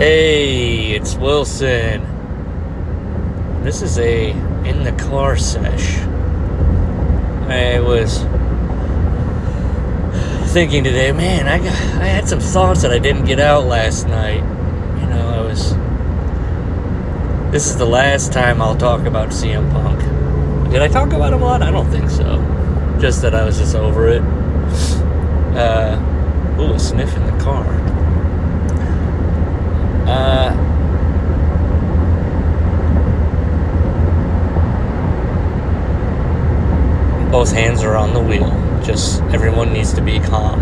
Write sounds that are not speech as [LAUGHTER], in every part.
Hey, it's Wilson. This is a in the car sesh. I was thinking today, man, I got I had some thoughts that I didn't get out last night. You know, I was This is the last time I'll talk about CM Punk. Did I talk about him a lot? I don't think so. Just that I was just over it. Uh ooh, a sniff in the car. Uh, both hands are on the wheel. Just everyone needs to be calm.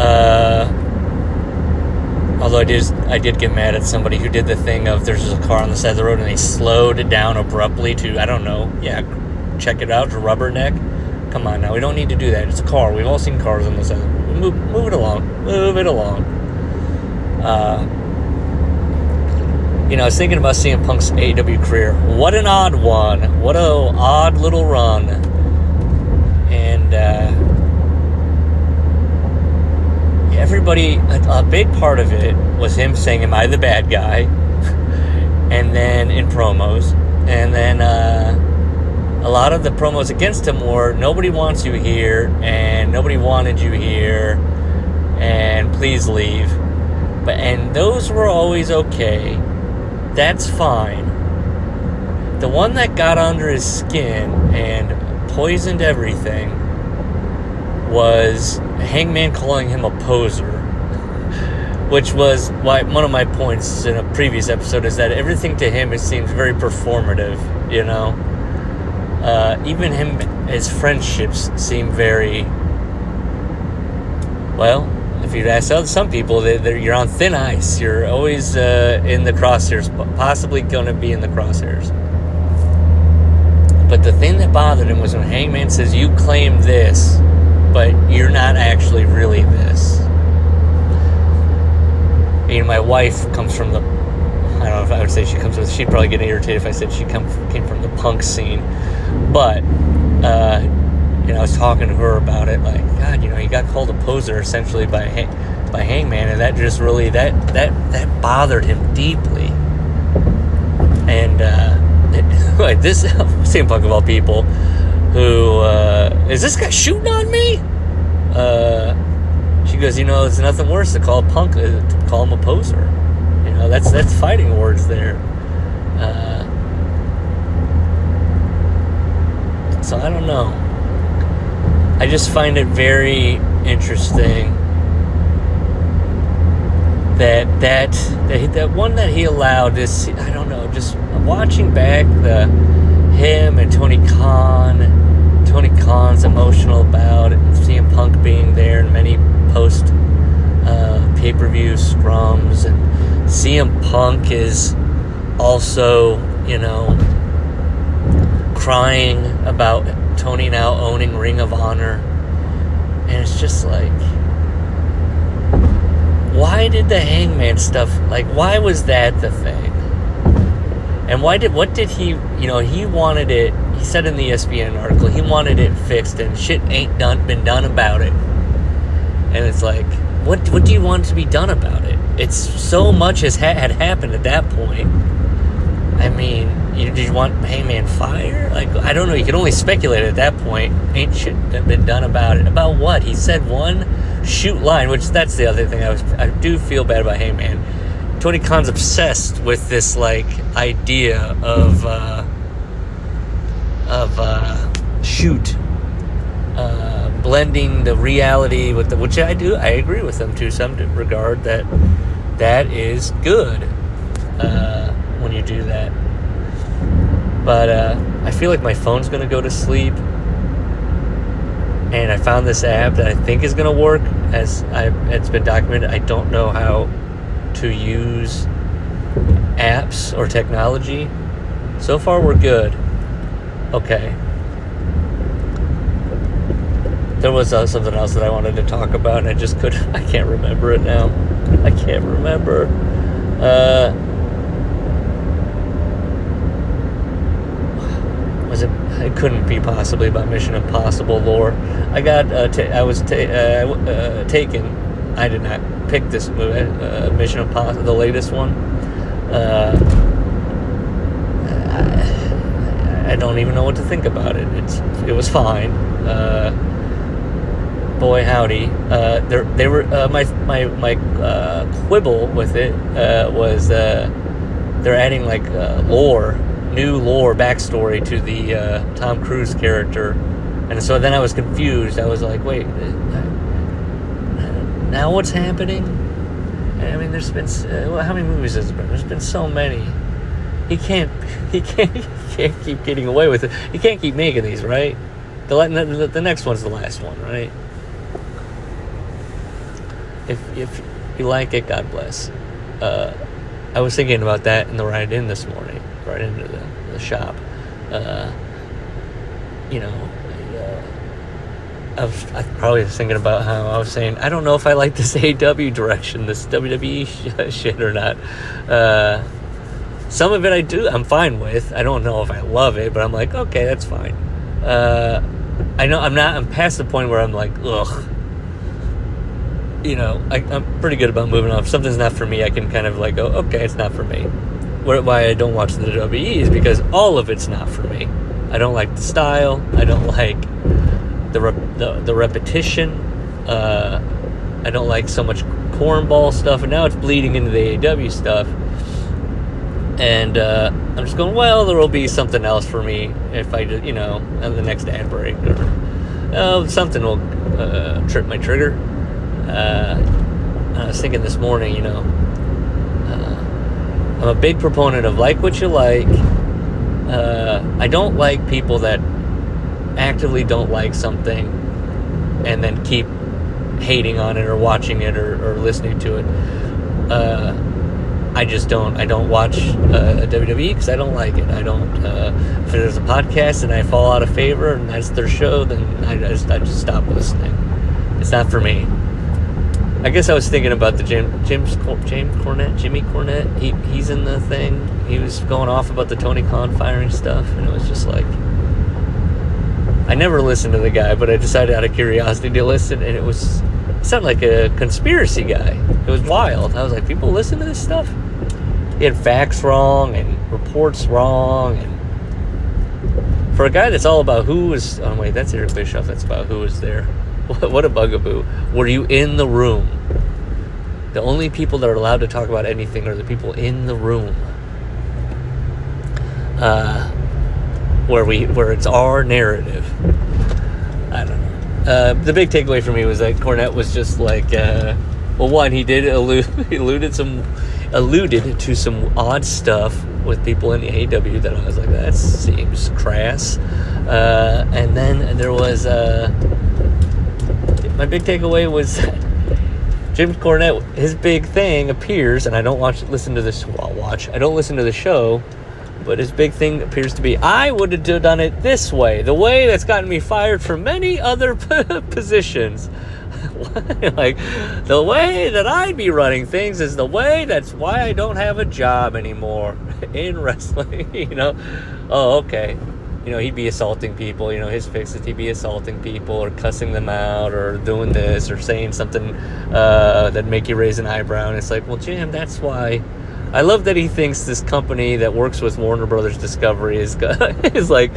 Uh, although I did, I did get mad at somebody who did the thing of there's a car on the side of the road and they slowed it down abruptly to I don't know, yeah, check it out, rubberneck. Come on now, we don't need to do that. It's a car. We've all seen cars on the side. Move, move it along. Move it along. Uh, you know, I was thinking about CM Punk's AEW career. What an odd one. What a odd little run. And uh, everybody, a, a, big part of it was him saying, "Am I the bad guy?" [LAUGHS] and then in promos, and then uh, a lot of the promos against him were, "Nobody wants you here," and "Nobody wanted you here," and "Please leave." But and those were always okay that's fine. The one that got under his skin and poisoned everything was Hangman calling him a poser. Which was why one of my points in a previous episode is that everything to him it seems very performative, you know. Uh, even him, his friendships seem very well if you'd ask some people, they, you're on thin ice. You're always uh, in the crosshairs, possibly going to be in the crosshairs. But the thing that bothered him was when Hangman says, You claim this, but you're not actually really this. You know, my wife comes from the. I don't know if I would say she comes from. She'd probably get irritated if I said she come, came from the punk scene. But uh, you know, I was talking to her about it, like, God, you know, he got called a poser essentially by by Hangman, and that just really that that that bothered him deeply. And uh, it, [LAUGHS] like this, CM Punk of all people, who uh, is this guy shooting on me? Uh, she goes, you know, it's nothing worse to call Punk uh, to call him a poser. You know, that's that's fighting words there. Uh, so I don't know. I just find it very interesting that that that, that one that he allowed is I don't know just watching back the him and Tony Khan Tony Khan's emotional about CM Punk being there and many post uh, pay per view scrums and CM Punk is also you know crying about Tony now owning Ring of Honor. And it's just like why did the hangman stuff like why was that the thing? And why did what did he you know, he wanted it he said in the ESPN article, he wanted it fixed and shit ain't done been done about it. And it's like what what do you want to be done about it? It's so much has ha- had happened at that point. I mean, you, did you want Hangman fire? Like, I don't know. You could only speculate at that point. Ain't shit been done about it. About what? He said one shoot line, which that's the other thing. I was, I do feel bad about Hangman. Tony Khan's obsessed with this like idea of uh, of uh, shoot. Uh, blending the reality with the, which I do, I agree with them to some regard that that is good uh, when you do that. But uh, I feel like my phone's gonna go to sleep. And I found this app that I think is gonna work. As I, it's been documented, I don't know how to use apps or technology. So far, we're good. Okay. There was uh, something else that I wanted to talk about, and I just couldn't. [LAUGHS] I can't remember it now. I can't remember. Uh, was it? Couldn't be possibly about Mission Impossible lore. I got. Uh, I was uh, uh, taken. I did not pick this movie, uh, Mission Impossible, the latest one. Uh, I, I don't even know what to think about it. It's it was fine. Uh, boy howdy, uh, they they were uh, my my my uh, quibble with it uh, was uh, they're adding like uh, lore, new lore backstory to the uh, Tom Cruise character, and so then I was confused. I was like, wait, uh, now what's happening? I mean, there's been uh, how many movies has there been? There's been so many. He can't [LAUGHS] he can't he can't keep getting away with it. He can't keep making these, right? The, the, the next one's the last one, right? If if you like it, God bless. Uh, I was thinking about that in the ride in this morning, right into the, the shop. Uh, you know, uh, I was I probably was thinking about how I was saying I don't know if I like this [LAUGHS] AW direction, this WWE sh- shit or not. Uh, some of it I do, I'm fine with. I don't know if I love it, but I'm like, okay, that's fine. Uh, I know I'm not. I'm past the point where I'm like, ugh. You know, I, I'm pretty good about moving on. If something's not for me, I can kind of like go, okay, it's not for me. Why I don't watch the WWE is because all of it's not for me. I don't like the style. I don't [LAUGHS] like the the, the repetition. Uh, I don't like so much cornball stuff, and now it's bleeding into the AEW stuff. And uh, I'm just going, well, there will be something else for me if I, you know, the next ad break or uh, something will uh, trip my trigger. Uh, I was thinking this morning, you know, I'm a big proponent of like what you like. Uh, I don't like people that actively don't like something and then keep hating on it or watching it or, or listening to it. Uh, I just don't. I don't watch uh, WWE because I don't like it. I don't. Uh, if there's a podcast and I fall out of favor and that's their show, then I just I just stop listening. It's not for me. I guess I was thinking about the Jim James James Cornette, Jimmy Cornette. He he's in the thing. He was going off about the Tony Khan firing stuff, and it was just like I never listened to the guy, but I decided out of curiosity to listen, and it was it sounded like a conspiracy guy. It was wild. I was like, people listen to this stuff. He had facts wrong and reports wrong, and for a guy that's all about who was. Oh wait, that's Eric Bischoff. That's about who was there. [LAUGHS] What, a bugaboo. Were you in the room? The only people that are allowed to talk about anything are the people in the room. Uh, where we where it's our narrative. I don't know. Uh, the big takeaway for me was that Cornette was just like, uh, well, one he did allude [LAUGHS] alluded some alluded to some odd stuff with people in the AEW that I was like, that seems crass. Uh, and then there was uh, my big takeaway was [LAUGHS] Jim Cornette. His big thing appears, and I don't watch listen to this. Watch. I don't listen to the show but his big thing appears to be I would have done it this way, the way that's gotten me fired from many other [LAUGHS] positions. [LAUGHS] like the way that I'd be running things is the way that's why I don't have a job anymore in wrestling. you know, oh okay. You know, he'd be assaulting people. You know, his fix is he'd be assaulting people or cussing them out or doing this or saying something uh, that make you raise an eyebrow. And it's like, well, Jim, that's why I love that he thinks this company that works with Warner Brothers Discovery is [LAUGHS] is like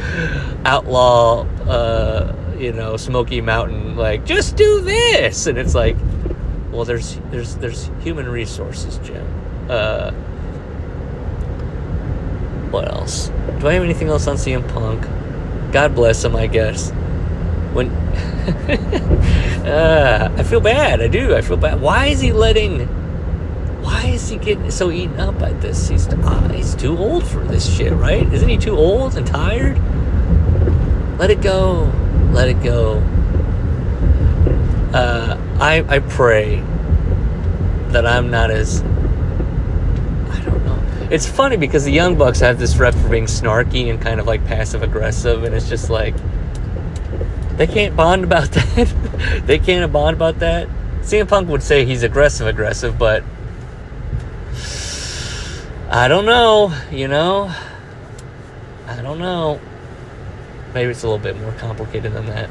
outlaw, uh, you know, Smoky Mountain. Like, just do this, and it's like, well, there's there's there's human resources, Jim. Uh, what else? Do I have anything else on CM Punk? God bless him, I guess. When uh, [LAUGHS] I feel bad, I do. I feel bad. Why is he letting? why is he getting so eaten up by this? He's uh, he's too old for this shit, right? Isn't he too old and tired? Let it go. Let it go. Uh, I I pray that I'm not as. It's funny because the Young Bucks have this rep for being snarky and kind of like passive aggressive, and it's just like they can't bond about [LAUGHS] that. they can't bond about that. CM Punk would say he's aggressive aggressive, but I don't know, you know. I don't know. Maybe it's a little bit more complicated than that.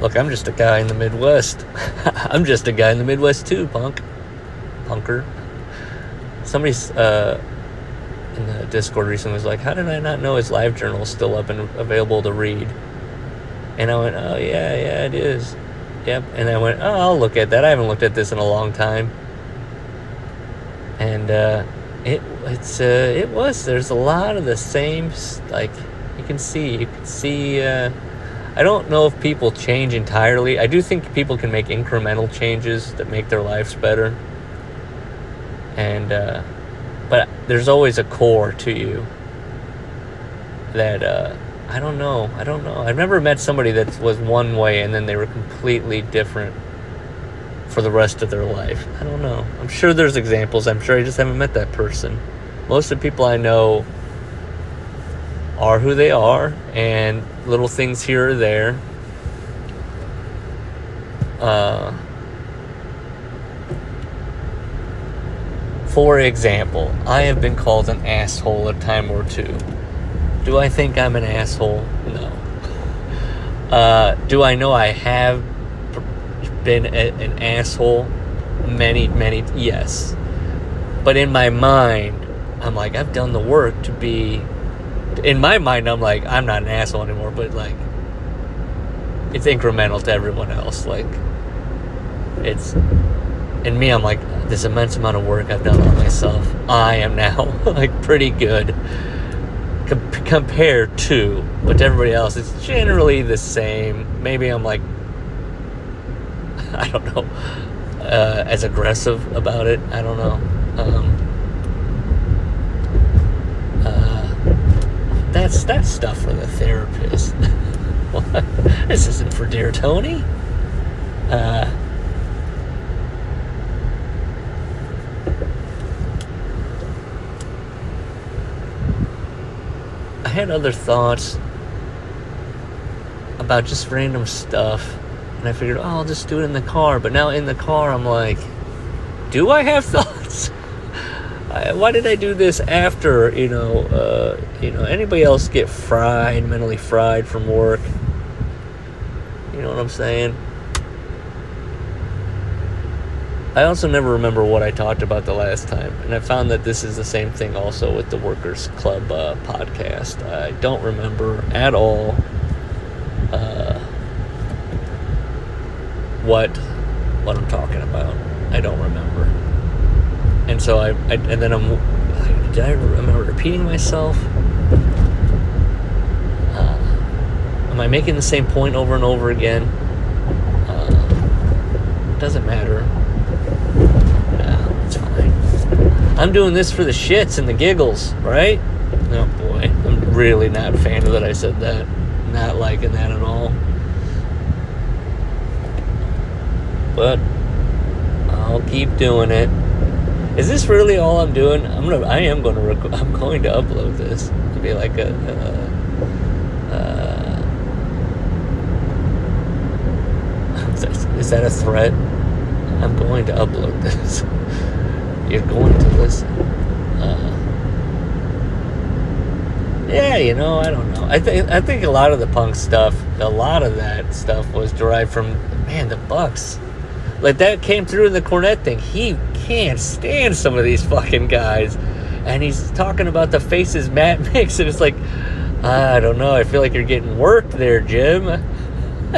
Look, I'm just a guy in the Midwest. [LAUGHS] I'm just a guy in the Midwest too, punk. Punker. Somebody's uh, in the Discord recently was like, How did I not know his live journal is still up and available to read? And I went, Oh, yeah, yeah, it is. Yep. And I went, Oh, I'll look at that. I haven't looked at this in a long time. And uh, it it's uh, it was. There's a lot of the same, like, you can see, you can see. Uh, I don't know if people change entirely. I do think people can make incremental changes that make their lives better. And, uh, but there's always a core to you that, uh, I don't know. I don't know. I've never met somebody that was one way and then they were completely different for the rest of their life. I don't know. I'm sure there's examples. I'm sure I just haven't met that person. Most of the people I know are who they are and little things here or there. Uh, for example, I have been called an asshole a time or two. Do I think I'm an asshole? No. Uh, do I know I have been a, an asshole? Many, many, yes. But in my mind, I'm like, I've done the work to be in my mind, I'm like, I'm not an asshole anymore, but like, it's incremental to everyone else. Like, it's, in me, I'm like, this immense amount of work I've done on myself, I am now [LAUGHS] like pretty good com- compared to, but to everybody else, it's generally the same. Maybe I'm like, [LAUGHS] I don't know, uh, as aggressive about it. I don't know. Um, that's that's stuff for the therapist. [LAUGHS] this isn't for dear Tony. Uh, I had other thoughts about just random stuff, and I figured, oh, I'll just do it in the car. But now in the car, I'm like, do I have [LAUGHS] thoughts? why did I do this after you know uh, you know anybody else get fried mentally fried from work you know what I'm saying I also never remember what I talked about the last time and I found that this is the same thing also with the Workers Club uh, podcast I don't remember at all uh, what what I'm talking about I don't remember and so I, I and then I'm did I remember repeating myself? Uh, am I making the same point over and over again? Uh, doesn't matter. Yeah, it's fine. I'm doing this for the shits and the giggles, right? Oh boy, I'm really not a fan of that I said that. Not liking that at all. But I'll keep doing it. Is this really all I'm doing? I'm gonna. I am gonna. Rec- [LAUGHS] I'm going to upload this to be like a. a uh, [LAUGHS] is that a threat? I'm going to upload this. [LAUGHS] You're going to listen. Uh, yeah, you know, I don't know. I think I think a lot of the punk stuff, a lot of that stuff was derived from man the Bucks. Like that came through in the Cornette thing. He can't stand some of these fucking guys. And he's talking about the faces Matt [LAUGHS] makes, and it's like, I don't know. I feel like you're getting worked there, Jim. [LAUGHS]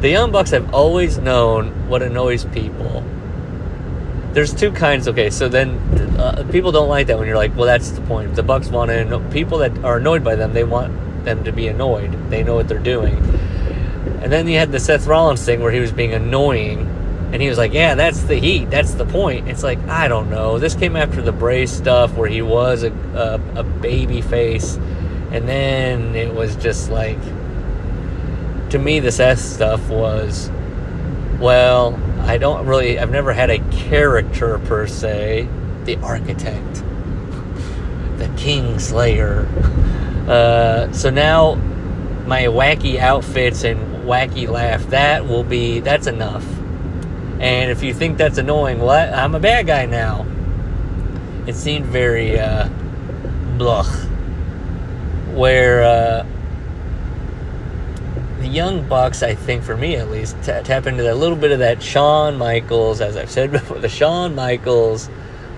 the Young Bucks have always known what annoys people. There's two kinds. Okay, so then uh, people don't like that when you're like, well, that's the point. The Bucks want to know people that are annoyed by them. They want them to be annoyed. They know what they're doing. And then you had the Seth Rollins thing where he was being annoying and he was like, "Yeah, that's the heat. That's the point." It's like I don't know. This came after the Bray stuff where he was a a, a baby face, and then it was just like, to me, the Seth stuff was, well, I don't really. I've never had a character per se. The architect, the King Slayer. Uh, so now, my wacky outfits and wacky laugh. That will be. That's enough and if you think that's annoying, what? Well, I'm a bad guy now. It seemed very uh, blah. Where uh, the young bucks, I think for me at least, t- tap into that little bit of that Shawn Michaels, as I've said [LAUGHS] before, the Shawn Michaels.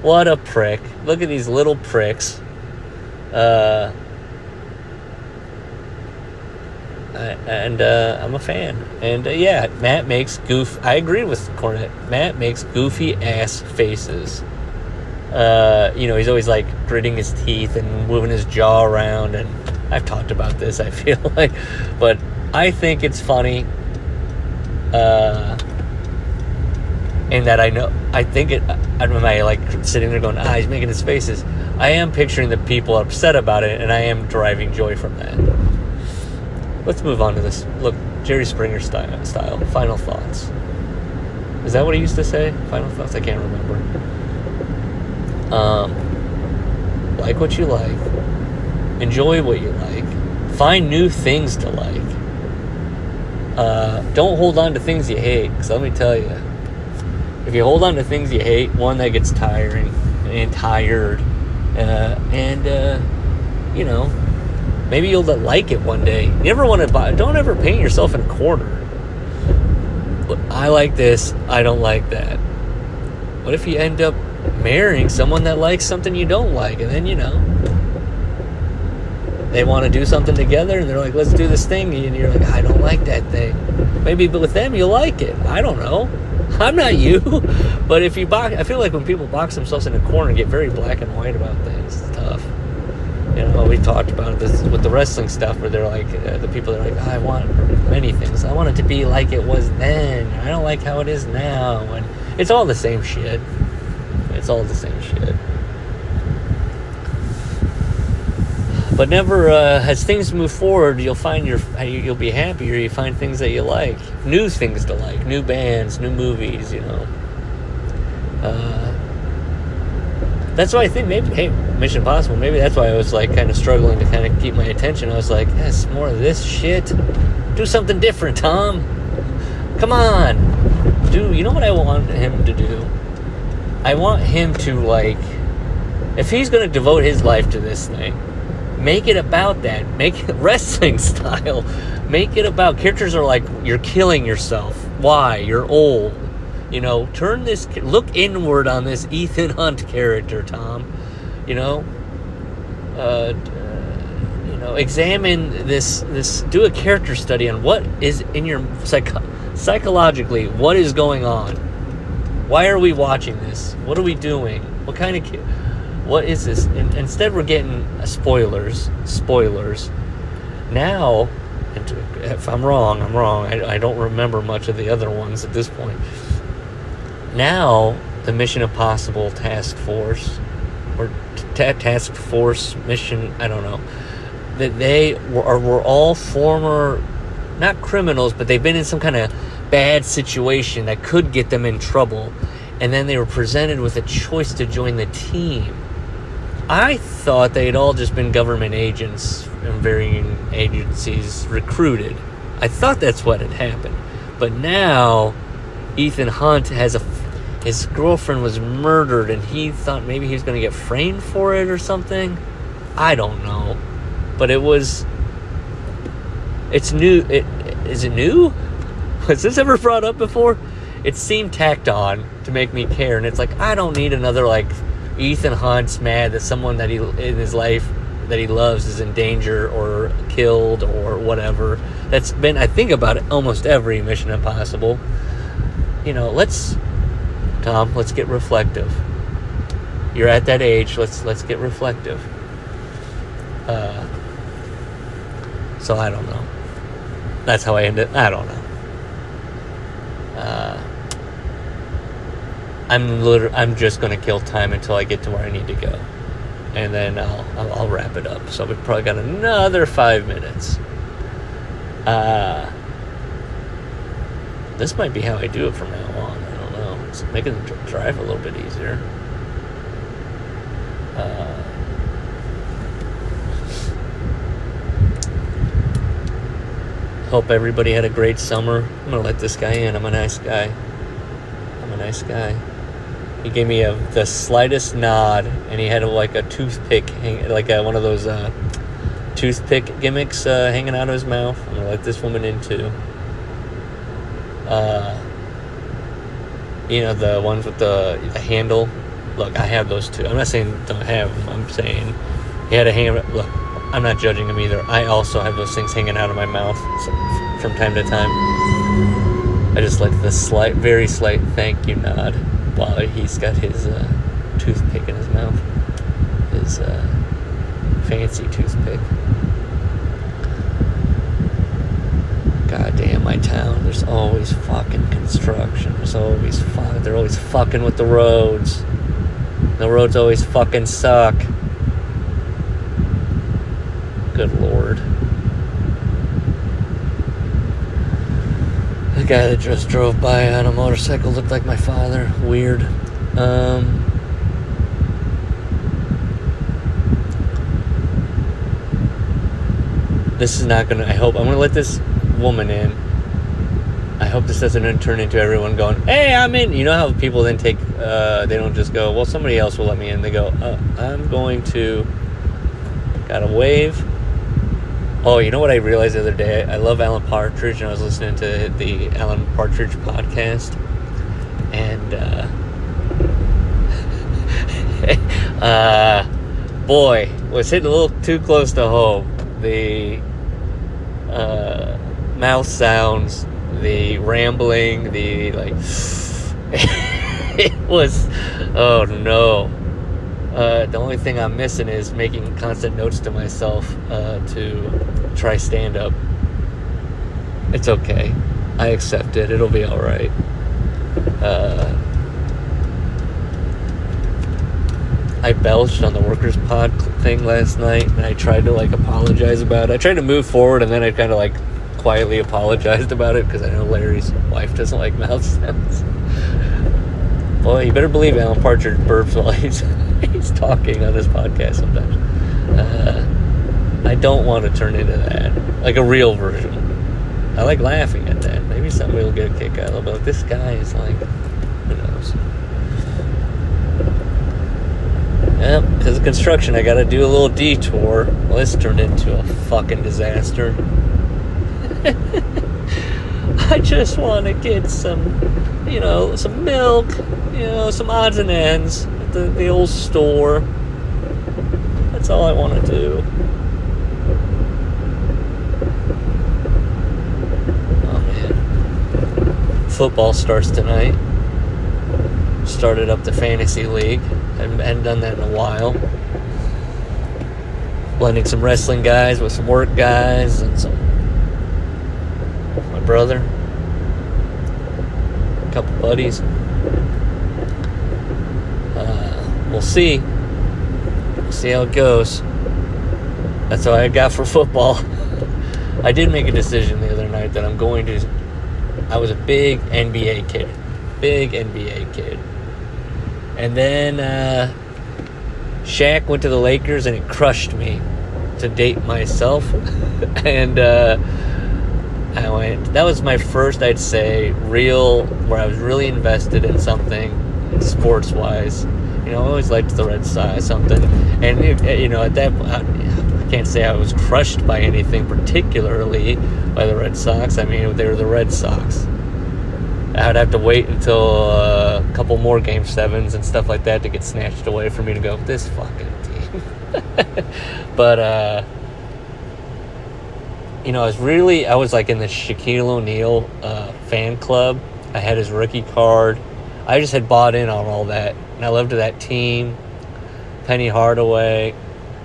What a prick! Look at these little pricks. Uh, and uh, I'm a fan. And uh, yeah, Matt makes goof. I agree with Cornette. Matt makes goofy ass faces. Uh, you know, he's always like gritting his teeth and moving his jaw around. And I've talked about this. I [LAUGHS] feel like, but I think it's funny. Uh, in that I know, I think it. I don't know. Like sitting there going, ah, he's making his faces. I am picturing the people upset about it, and I am deriving joy from that. Let's move on to this. Look, Jerry Springer style. Style. Final thoughts. Is that what he used to say? Final thoughts. I can't remember. Um, like what you like. Enjoy what you like. Find new things to like. Uh, don't hold on to things you hate. Because let me tell you, if you hold on to things you hate, one that gets tiring and tired, uh, and uh, you know, Maybe you'll like it one day. You never want to buy. Don't ever paint yourself in a corner. I like this. I don't like that. What if you end up marrying someone that likes something you don't like, and then you know they want to do something together, and they're like, "Let's do this thing," and you're like, "I don't like that thing." Maybe, but with them, you like it. I don't know. [LAUGHS] I'm not you, [LAUGHS] but if you box, I feel like when people box themselves in a corner, and get very black and white about things. It's tough you know, we talked about this with the wrestling stuff where they're like, uh, the people are like, I want many things. I want it to be like it was then. I don't like how it is now. And it's all the same shit. It's all the same shit. But never, uh, as things move forward, you'll find your, you'll be happier. You find things that you like, new things to like, new bands, new movies. You know. Uh, that's why I think maybe hey Mission Impossible maybe that's why I was like kind of struggling to kind of keep my attention. I was like, yes, more of this shit. Do something different, Tom. Come on, do you know what I want him to do? I want him to like, if he's gonna devote his life to this thing, make it about that. Make it [LAUGHS] wrestling style. Make it about characters are like you're killing yourself. Why? You're old you know, turn this, look inward on this [LAUGHS] Ethan Hunt character, Tom. You know, uh, uh, you know, examine this, this, do a character study on what is in your psych, psychologically, what is going on. Why are we watching this? What are we doing? What kind of, what is this? And instead, we're getting spoilers, spoilers. Now, if I'm wrong, I'm wrong. I, I don't remember much of the other ones at this point now the Mission Impossible Task Force or Task Force Mission, I don't know, that they were, were all former, not criminals, but they've been in some kind of bad situation that could get them in trouble. And then they were presented with a choice to join the team. I thought they had all just been government agents from varying agencies recruited. I thought that's what had happened. But now Ethan Hunt has a his girlfriend was murdered and he thought maybe he was going to get framed for it or something. I don't know. But it was it's new it is it new? [LAUGHS] Was this ever brought up before? It seemed tacked on to make me care and it's like I don't need another like Ethan Hunt's mad that someone that he in his life that he loves is in danger or killed or whatever. That's been I think about it almost every Mission Impossible. You know, let's Tom, let's get reflective. You're at that age. Let's let's get reflective. Uh, so I don't know. That's how I ended. I don't know. Uh, I'm literally, I'm just gonna kill time until I get to where I need to go, and then I'll I'll, I'll wrap it up. So we've probably got another five minutes. Uh, this might be how I do it from now on I don't know. It's making the drive a little bit easier. Uh, hope everybody had a great summer. I'm gonna let this guy in. I'm a nice guy. I'm a nice guy. He gave me a, the slightest nod, and he had like a toothpick, hang, like a, one of those uh, toothpick gimmicks uh, hanging out of his mouth. I'm gonna let this woman in too. Uh, you know the ones with the the handle. Look, I have those too. I'm not saying don't have them. I'm saying he had a hand. Look, I'm not judging him either. I also have those things hanging out of my mouth from time to time. I just like the slight, very slight thank you nod while he's got his uh, toothpick in his mouth. His uh, fancy toothpick. God damn my town. There's always fucking construction. There's always fuck. They're always fucking with the roads. The roads always fucking suck. Good lord. Guy that just drove by on a motorcycle looked like my father. Weird. Um, this is not gonna. I hope I'm gonna let this woman in. I hope this doesn't turn into everyone going, "Hey, I'm in." You know how people then take, uh, they don't just go, "Well, somebody else will let me in." They go, uh, "I'm going to." Got a wave. Oh, you know what I realized the other day? I love Alan Partridge, and I was listening to the Alan Partridge podcast, and uh, [LAUGHS] uh, boy, was hitting a little too close to home. The uh, mouth sounds, the rambling, the like. [LAUGHS] it was, oh no. Uh, the only thing I'm missing is making constant notes to myself uh, to try stand up. It's okay. I accept it. It'll be all right. Uh, I belched on the workers pod thing last night, and I tried to like apologize about it. I tried to move forward, and then I kind of like quietly apologized about it because I know Larry's wife doesn't like mouth sounds. [LAUGHS] Well, you better believe Alan Partridge burps while he's [LAUGHS] [LAUGHS] he's talking on his podcast sometimes. Uh, I don't want to turn into that, like a real version. I like laughing at that. Maybe somebody will get a kick out of it. But this guy is like, who knows? Yep, because of construction, I got to do a little detour. Well, this turned into a fucking disaster. [LAUGHS] I just want to get some, you know, some milk, you know, some odds and ends the, the old store. That's all I want to do. Oh man. Football starts tonight. Started up the fantasy league. Haven't, hadn't done that in a while. Blending some wrestling guys with some work guys and some my brother, a couple buddies. Uh, we'll see. We'll see how it goes. That's all I got for football. I did make a decision the other night that I'm going to. I was a big NBA kid, big NBA kid, and then uh, Shaq went to the Lakers and it crushed me to date myself, [LAUGHS] and. Uh, I went. That was my first, I'd say, real where I was really invested in something, sports wise. You know, I always liked the Red Sox, something, and it, you know, at that, point, I can't say I was crushed by anything particularly by the Red Sox. I mean, they were the Red Sox. I'd have to wait until uh, a couple more Game Sevens and stuff like that to get snatched away for me to go this fucking team. [LAUGHS] but. uh you know, I was really, I was like in the Shaquille O'Neal uh, fan club. I had his rookie card. I just had bought in on all that. And I loved that team. Penny Hardaway,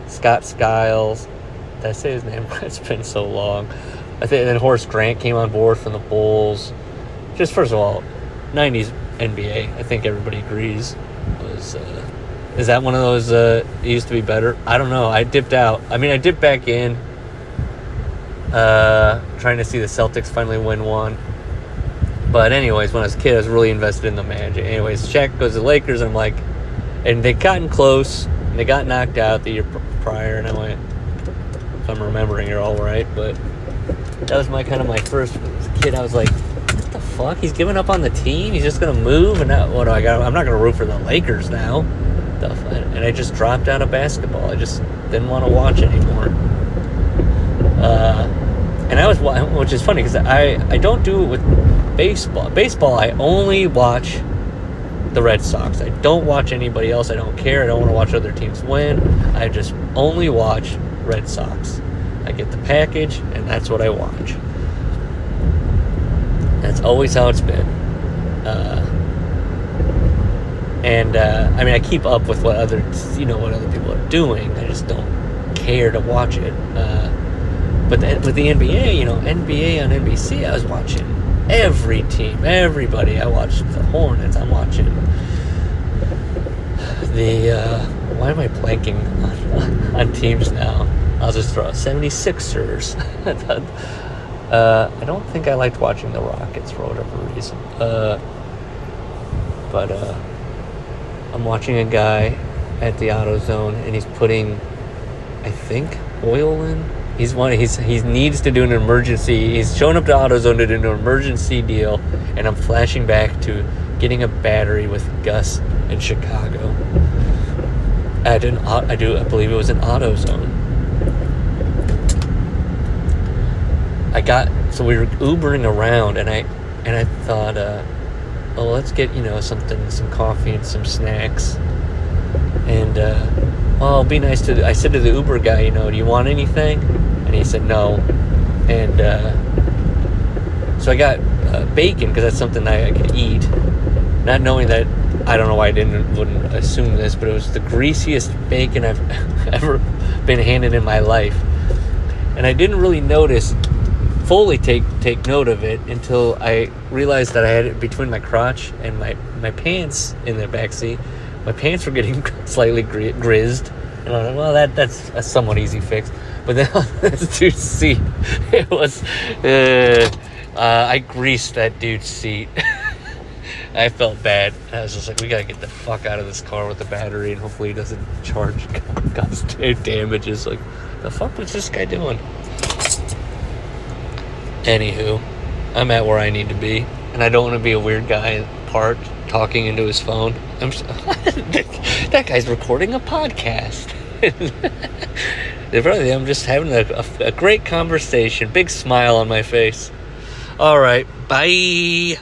Scott Skiles. Did I say his name? [LAUGHS] it's been so long. I think then Horace Grant came on board from the Bulls. Just first of all, 90s NBA, I think everybody agrees, was. Uh, is that one of those uh, used to be better? I don't know. I dipped out. I mean, I dipped back in uh, trying to see the Celtics finally win one. But anyways, when I was a kid, I was really invested in the Magic. Anyways, Shaq goes to the Lakers, and I'm like, and they gotten close, and they got knocked out the year prior, and I went, if I'm remembering it all right, but that was my kind of my first kid. I was like, what the fuck? He's giving up on the team. He's just gonna move, and what do I got? I'm not gonna root for the Lakers now. And I just dropped out of basketball. I just didn't want to watch anymore. Uh, and I was, which is funny because I I don't do it with baseball. Baseball, I only watch the Red Sox. I don't watch anybody else. I don't care. I don't want to watch other teams win. I just only watch Red Sox. I get the package, and that's what I watch. That's always how it's been. Uh, and uh, I mean, I keep up with what other, you know, what other people are doing. I just don't care to watch it. Uh, but the, with the NBA, you know, NBA on NBC, I was watching every team, everybody. I watched the Hornets. I'm watching the. Uh, why am I blanking on, [LAUGHS] on teams now? I'll just throw 76ers. [LAUGHS] uh, I don't think I liked watching the Rockets for whatever reason. Uh, but uh, I'm watching a guy at the AutoZone, and he's putting, I think, oil in. He's one. He's he needs to do an emergency. He's showing up to AutoZone to do an emergency deal, and I'm flashing back to getting a battery with Gus in Chicago. At an I do I believe it was an AutoZone. I got so we were Ubering around, and I and I thought, uh, oh, let's get you know something, some coffee and some snacks, and uh, well, it'll be nice to. I said to the Uber guy, you know, do you want anything? And he said no, and uh, so I got uh, bacon because that's something I, I could eat, not knowing that. I don't know why I didn't wouldn't assume this, but it was the greasiest bacon I've [LAUGHS] ever been handed in my life, and I didn't really notice fully take take note of it until I realized that I had it between my crotch and my my pants in the back seat. My pants were getting [LAUGHS] slightly gri- grizzed, and I was like, "Well, that that's a somewhat easy fix." But then [LAUGHS] on this dude's seat, [LAUGHS] it was uh, uh, I greased that dude's seat. [LAUGHS] I felt bad. I was just like, "We gotta get the fuck out of this car with the battery, and hopefully he doesn't charge us damages." Like, the fuck was this guy doing? Anywho, I'm at where I need to be, and I don't want to be a weird guy parked talking into his phone. I'm s- that guy's recording a podcast. Really, I'm just having a, a, a great conversation. Big smile on my face. All right, bye.